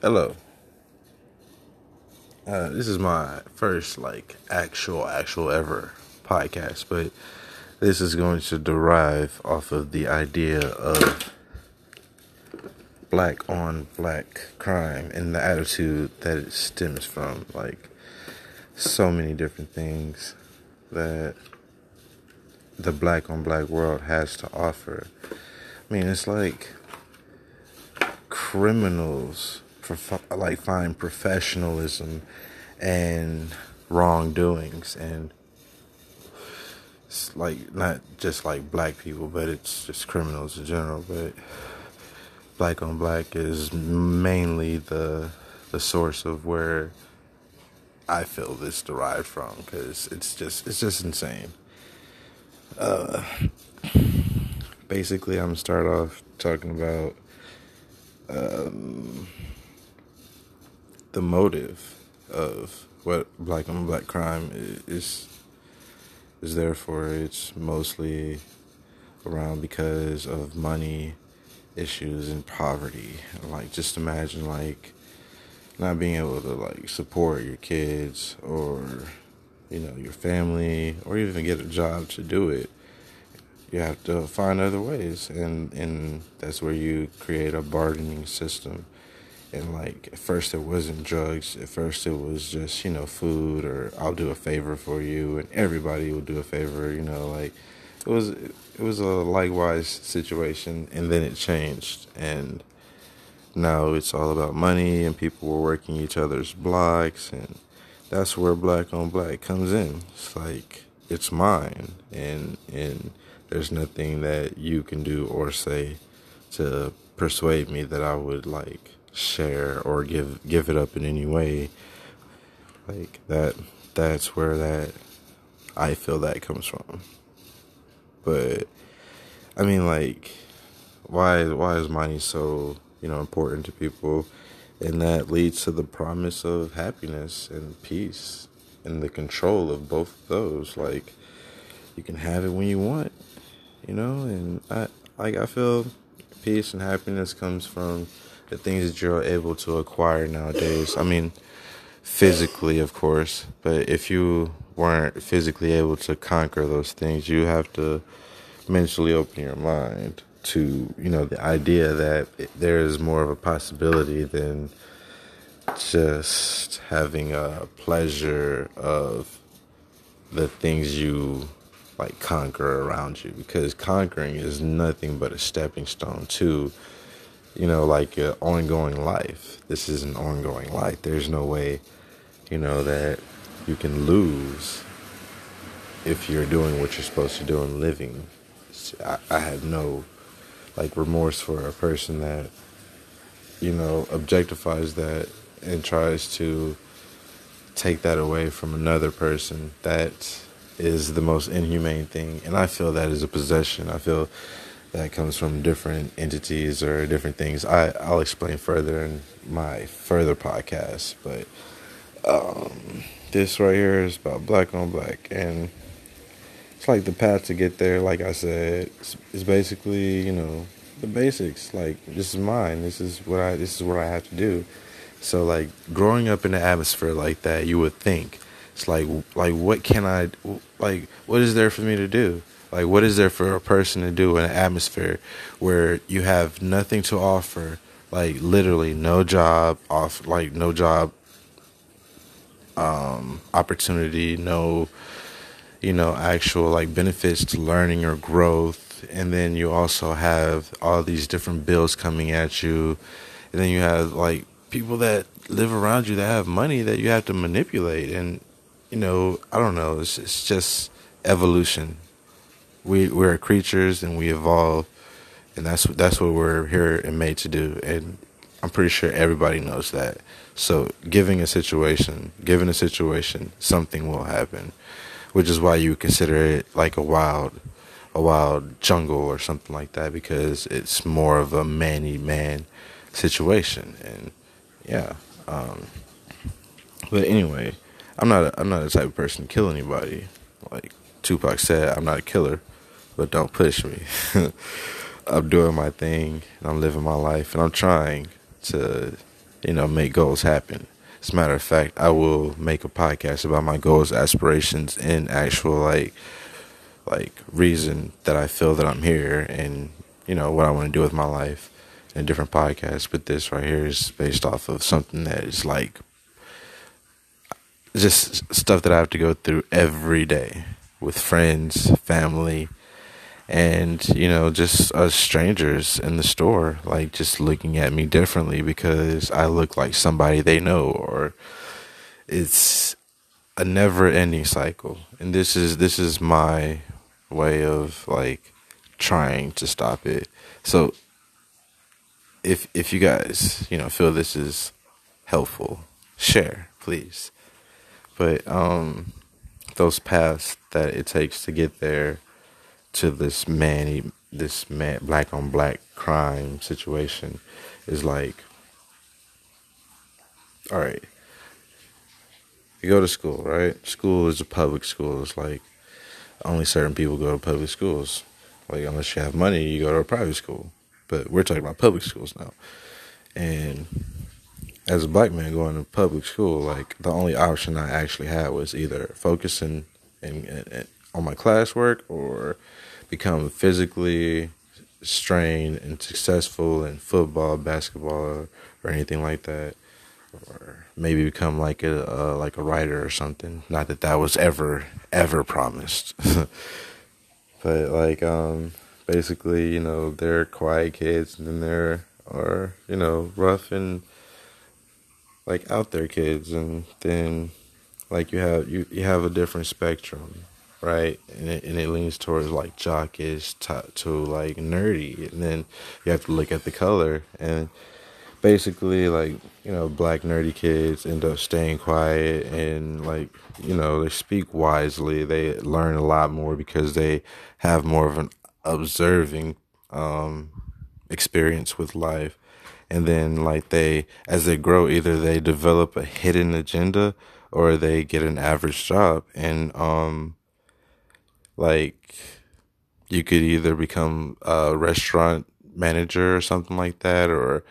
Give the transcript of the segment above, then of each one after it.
Hello. Uh, this is my first like actual actual ever podcast, but this is going to derive off of the idea of black on black crime and the attitude that it stems from. Like so many different things that the black on black world has to offer. I mean, it's like criminals prof- like find professionalism and wrongdoings and it's like not just like black people but it's just criminals in general but black on black is mainly the the source of where I feel this derived from because it's just it's just insane. Uh, basically, I'm gonna start off talking about um, the motive of what black on black crime is is there for. It's mostly around because of money issues and poverty. Like just imagine like not being able to like support your kids or you know your family or even get a job to do it you have to find other ways and and that's where you create a bargaining system and like at first it wasn't drugs. At first it was just you know food or i'll do a favor for you and everybody will do a favor you know like it was it was a likewise situation and then it changed. And now it's all about money and people were working each other's blocks and that's where black on black comes in. It's like it's mine and and there's nothing that you can do or say to persuade me that I would like share or give give it up in any way. Like that that's where that I feel that comes from. But I mean like why why is money so you know important to people? And that leads to the promise of happiness and peace and the control of both of those. Like you can have it when you want you know? And i like i feel peace and happiness comes from the things that you're able to acquire nowadays. I mean physically of course but if you weren't physically able to conquer those things you have to mentally open your mind to you know the idea that there is more of a possibility than just having a pleasure of the things you like conquer around you because conquering is nothing but a stepping stone to you know like an ongoing life. This is an ongoing life. There's no way you know that you can lose if you're doing what you're supposed to do and living. I, I have no like remorse for a person that you know objectifies that and tries to take that away from another person. That is the most inhumane thing. And i feel that is a possession. I feel that comes from different entities or different things. I, i'll explain further in my further podcast but um, this right here is about black on black and it's like the path to get there like i said. It's, it's basically you know the basics like this is mine this is what i this is what i have to do. So like growing up in an atmosphere like that you would think it's like like what can i like what is there for me to do like what is there for a person to do in an atmosphere where you have nothing to offer like literally no job off like no job um opportunity no you know actual like benefits to learning or growth? And then you also have all these different bills coming at you. And then you have like people that live around you that have money that you have to manipulate. And you know i don't know. It's, it's just evolution we we're creatures and we evolve and that's that's what we're here and made to do and i'm pretty sure everybody knows that. So giving a situation given a situation something will happen which is why you consider it like a wild a wild jungle or something like that because it's more of a man man situation and yeah um, but anyway i'm not a, i'm not the type of person to kill anybody like tupac said i'm not a killer but don't push me i'm doing my thing and i'm living my life and i'm trying to you know, make goals happen. As a matter of fact, I will make a podcast about my goals, aspirations, and actual like like reason that I feel that I'm here and you know what I want to do with my life in different podcast. But this right here is based off of something that is like just stuff that I have to go through every day with friends, family, and you know just us strangers in the store like just looking at me differently because I look like somebody they know or it's a never ending cycle. And this is this is my way of like trying to stop it. So if if you guys you know feel this is helpful share please. But um those paths that it takes to get there to this man, this man, black on black crime situation is like, all right, you go to school, right? School is a public school. It's like only certain people go to public schools. Like unless you have money, you go to a private school. But we're talking about public schools now. And as a black man going to public school, like the only option I actually had was either focusing in, in, in on my classwork or become physically strained and successful in football, basketball, or anything like that, or maybe become like a like a writer or something. Not that that was ever ever promised, but like um, basically, you know, they're quiet kids, and then there are you know rough and like out there kids, and then like you have you you have a different spectrum right? And it, and it leans towards like jockish to, to like nerdy, and then you have to look at the color. And basically like you know black nerdy kids end up staying quiet and like you know they speak wisely. They learn a lot more because they have more of an observing um experience with life and then like they as they grow either they develop a hidden agenda or they get an average job and um like you could either become a restaurant manager or something like that, or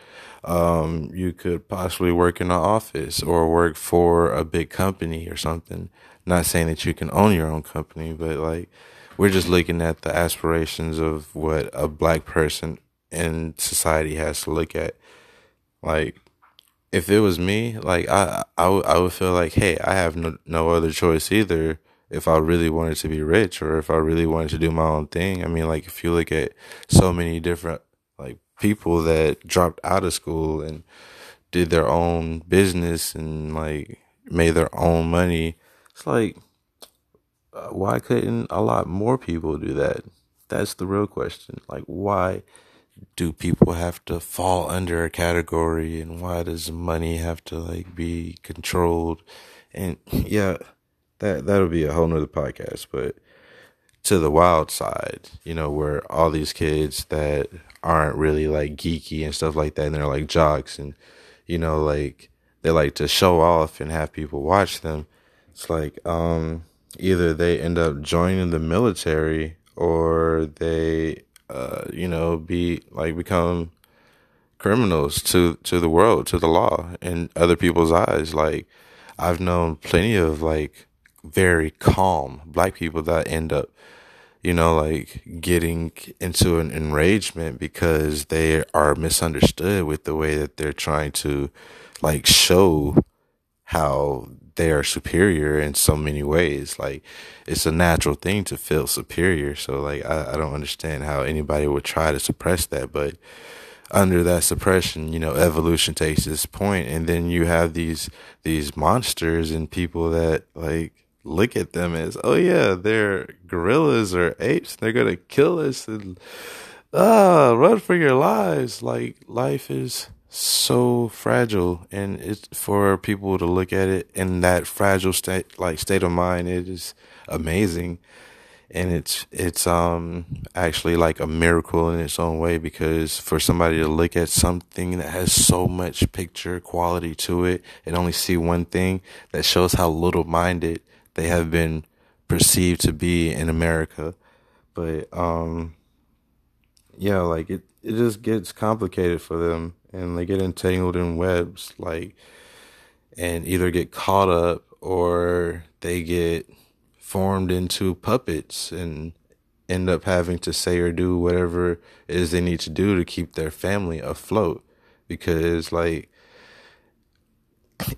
um, you could possibly work in an office or work for a big company or something. Not saying that you can own your own company, but like we're just looking at the aspirations of what a black person in society has to look at. Like, if it was me, like I, I, I would feel like, hey, I have no, no other choice either if I really wanted to be rich or if I really wanted to do my own thing. I mean, like if you look at so many different like people that dropped out of school and did their own business and like made their own money, it's like uh, why couldn't a lot more people do that? That's the real question. Like why do people have to fall under a category and why does money have to like be controlled? And yeah, that that'll be a whole nother podcast. But to the wild side, you know, where all these kids that aren't really like geeky and stuff like that, and they're like jocks, and you know, like they like to show off and have people watch them. It's like um, either they end up joining the military or they, uh, you know, be like become criminals to to the world, to the law, in other people's eyes. Like I've known plenty of like very calm black people that end up you know like getting into an enragement because they are misunderstood with the way that they're trying to like show how they are superior in so many ways like it's a natural thing to feel superior so like I, I don't understand how anybody would try to suppress that but under that suppression, you know, evolution takes its point, and then you have these these monsters and people that like look at them as, oh yeah, they're gorillas or apes. They're gonna kill us and ah, run for your lives. Like life is so fragile, and it's for people to look at it in that fragile state, like state of mind. It is amazing, and it's it's um actually like a miracle in its own way because for somebody to look at something that has so much picture quality to it and only see one thing that shows how little minded they have been perceived to be in America. But um yeah, like it, it just gets complicated for them and they get entangled in webs, like, and either get caught up or they get formed into puppets and end up having to say or do whatever it is they need to do to keep their family afloat. Because, like,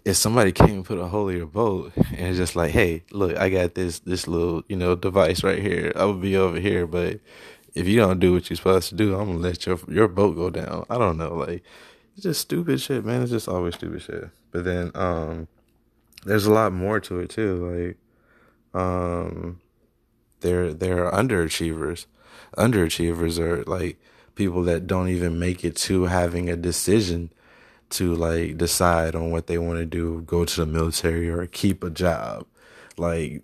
if somebody came and put a hole in your boat and it's just like, hey, look, I got this this little, you know, device right here. I would be over here, but if you don't do what you're supposed to do, I'm gonna let your your boat go down. I don't know, like it's just stupid shit, man. It's just always stupid shit. But then um there's a lot more to it too. Like um they're they're underachievers. Underachievers are like people that don't even make it to having a decision to like decide on what they want to do, go to the military or keep a job. Like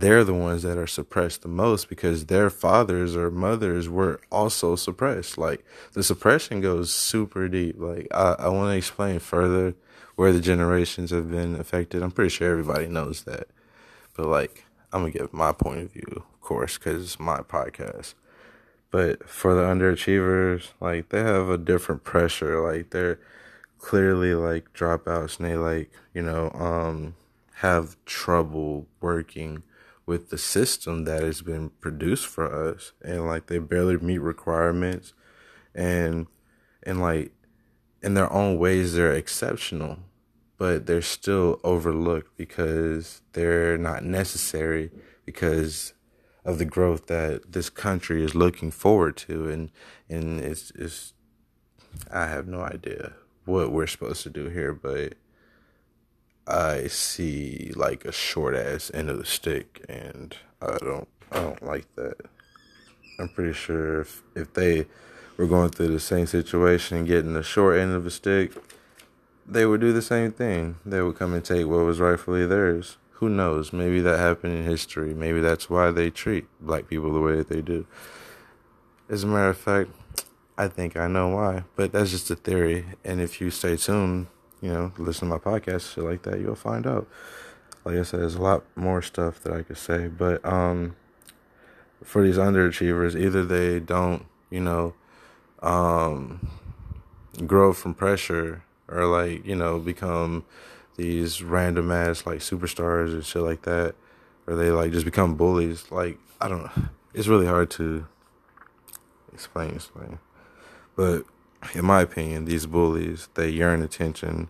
they're the ones that are suppressed the most because their fathers or mothers were also suppressed. Like the suppression goes super deep. Like I, I want to explain further where the generations have been affected. I'm pretty sure everybody knows that, but like I'm gonna give my point of view, of course, because it's my podcast. But for the underachievers, like they have a different pressure. Like they're clearly like dropouts and they like, you know, um, have trouble working with the system that has been produced for us and like they barely meet requirements and and like in their own ways they're exceptional but they're still overlooked because they're not necessary because of the growth that this country is looking forward to and and it's it's I have no idea what we're supposed to do here, but I see like a short ass end of the stick, and I don't I don't like that. I'm pretty sure if if they were going through the same situation and getting the short end of the stick, they would do the same thing. They would come and take what was rightfully theirs. Who knows? Maybe that happened in history. Maybe that's why they treat black people the way that they do. As a matter of fact, I think I know why, but that's just a theory. And if you stay tuned, you know, listen to my podcast, shit like that, you'll find out. Like I said, there's a lot more stuff that I could say, but um, for these underachievers, either they don't, you know, um, grow from pressure or like you know become these random ass like superstars and shit like that, or they like just become bullies. Like I don't know, it's really hard to explain. Explain. But in my opinion, these bullies they yearn attention,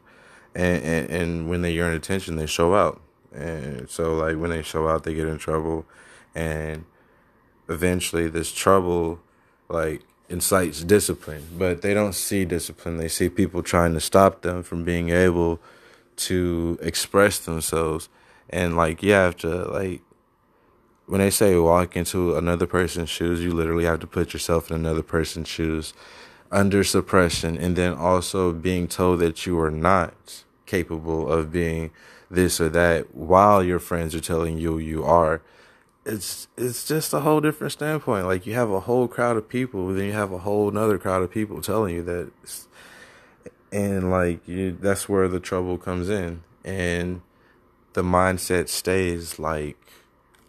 and, and and when they yearn attention, they show out. And so, like when they show out, they get in trouble, and eventually, this trouble, like incites discipline. But they don't see discipline; they see people trying to stop them from being able to express themselves. And like you have to like when they say walk into another person's shoes, you literally have to put yourself in another person's shoes under suppression and then also being told that you are not capable of being this or that while your friends are telling you you are it's it's just a whole different standpoint. Like you have a whole crowd of people then you have a whole another crowd of people telling you that and like you that's where the trouble comes in. And the mindset stays like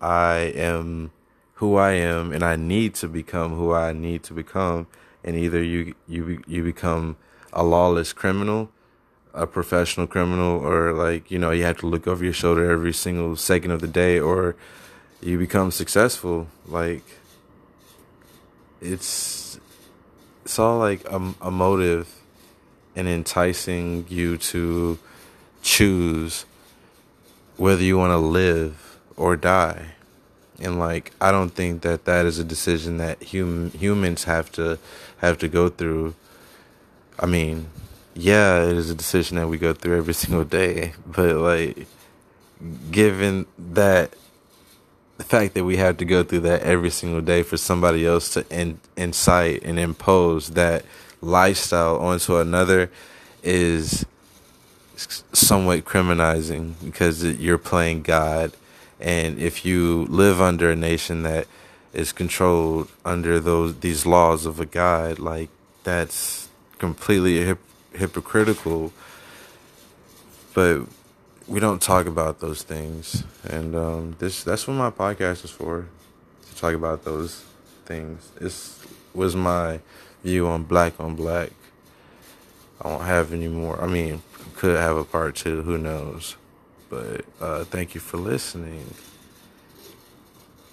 i am who i am and i need to become who i need to become and either you you you become a lawless criminal, a professional criminal, or like you know you have to look over your shoulder every single second of the day, or you become successful. Like it's it's all like a, a motive and enticing you to choose whether you want to live or die and like I don't think that that is a decision that hum- humans have to have to go through. I mean, yeah, it is a decision that we go through every single day, but like given that the fact that we have to go through that every single day for somebody else to in- incite and impose that lifestyle onto another is somewhat criminalizing because you're playing God and if you live under a nation that is controlled under those these laws of a god, like that's completely hip, hypocritical. But we don't talk about those things, and um, this that's what my podcast is for to talk about those things. It's was my view on black on black. I won't have any more. I mean, could have a part two. Who knows? But uh, thank you for listening.